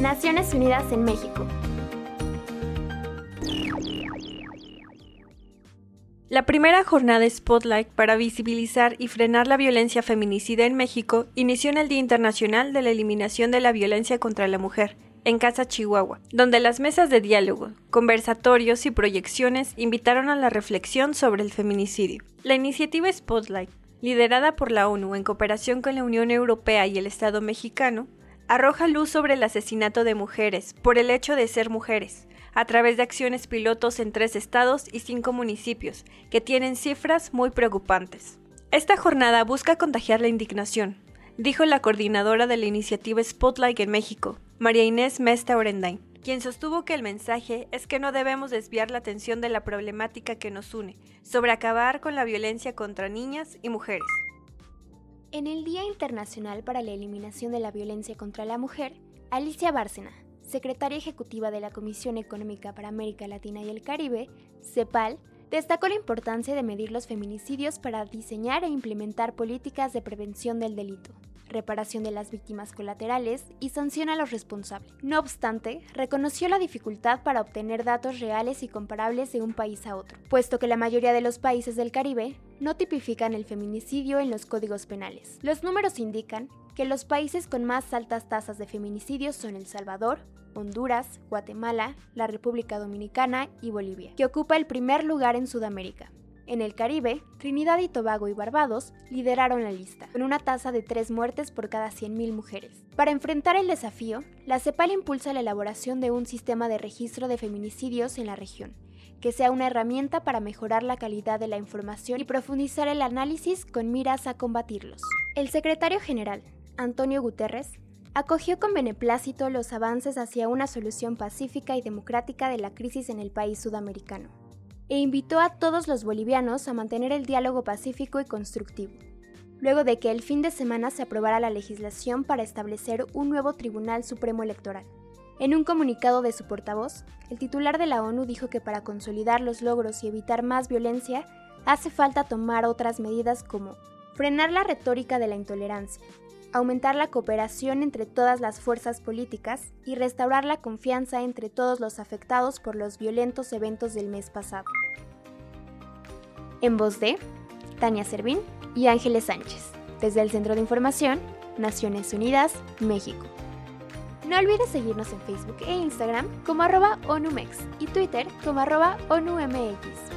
Naciones Unidas en México. La primera jornada Spotlight para visibilizar y frenar la violencia feminicida en México inició en el Día Internacional de la Eliminación de la Violencia contra la Mujer, en Casa Chihuahua, donde las mesas de diálogo, conversatorios y proyecciones invitaron a la reflexión sobre el feminicidio. La iniciativa Spotlight, liderada por la ONU en cooperación con la Unión Europea y el Estado mexicano, arroja luz sobre el asesinato de mujeres por el hecho de ser mujeres, a través de acciones pilotos en tres estados y cinco municipios, que tienen cifras muy preocupantes. Esta jornada busca contagiar la indignación, dijo la coordinadora de la iniciativa Spotlight en México, María Inés Mesta Orendain, quien sostuvo que el mensaje es que no debemos desviar la atención de la problemática que nos une, sobre acabar con la violencia contra niñas y mujeres. En el Día Internacional para la Eliminación de la Violencia contra la Mujer, Alicia Bárcena, secretaria ejecutiva de la Comisión Económica para América Latina y el Caribe, CEPAL, destacó la importancia de medir los feminicidios para diseñar e implementar políticas de prevención del delito reparación de las víctimas colaterales y sanciona a los responsables. No obstante, reconoció la dificultad para obtener datos reales y comparables de un país a otro, puesto que la mayoría de los países del Caribe no tipifican el feminicidio en los códigos penales. Los números indican que los países con más altas tasas de feminicidios son El Salvador, Honduras, Guatemala, la República Dominicana y Bolivia, que ocupa el primer lugar en Sudamérica. En el Caribe, Trinidad y Tobago y Barbados lideraron la lista, con una tasa de tres muertes por cada 100.000 mujeres. Para enfrentar el desafío, la CEPAL impulsa la elaboración de un sistema de registro de feminicidios en la región, que sea una herramienta para mejorar la calidad de la información y profundizar el análisis con miras a combatirlos. El secretario general, Antonio Guterres, acogió con beneplácito los avances hacia una solución pacífica y democrática de la crisis en el país sudamericano e invitó a todos los bolivianos a mantener el diálogo pacífico y constructivo, luego de que el fin de semana se aprobara la legislación para establecer un nuevo Tribunal Supremo Electoral. En un comunicado de su portavoz, el titular de la ONU dijo que para consolidar los logros y evitar más violencia, hace falta tomar otras medidas como frenar la retórica de la intolerancia, aumentar la cooperación entre todas las fuerzas políticas y restaurar la confianza entre todos los afectados por los violentos eventos del mes pasado. En voz de Tania Servín y Ángeles Sánchez, desde el Centro de Información, Naciones Unidas, México. No olvides seguirnos en Facebook e Instagram como arroba ONUMEX y Twitter como arroba ONUMX.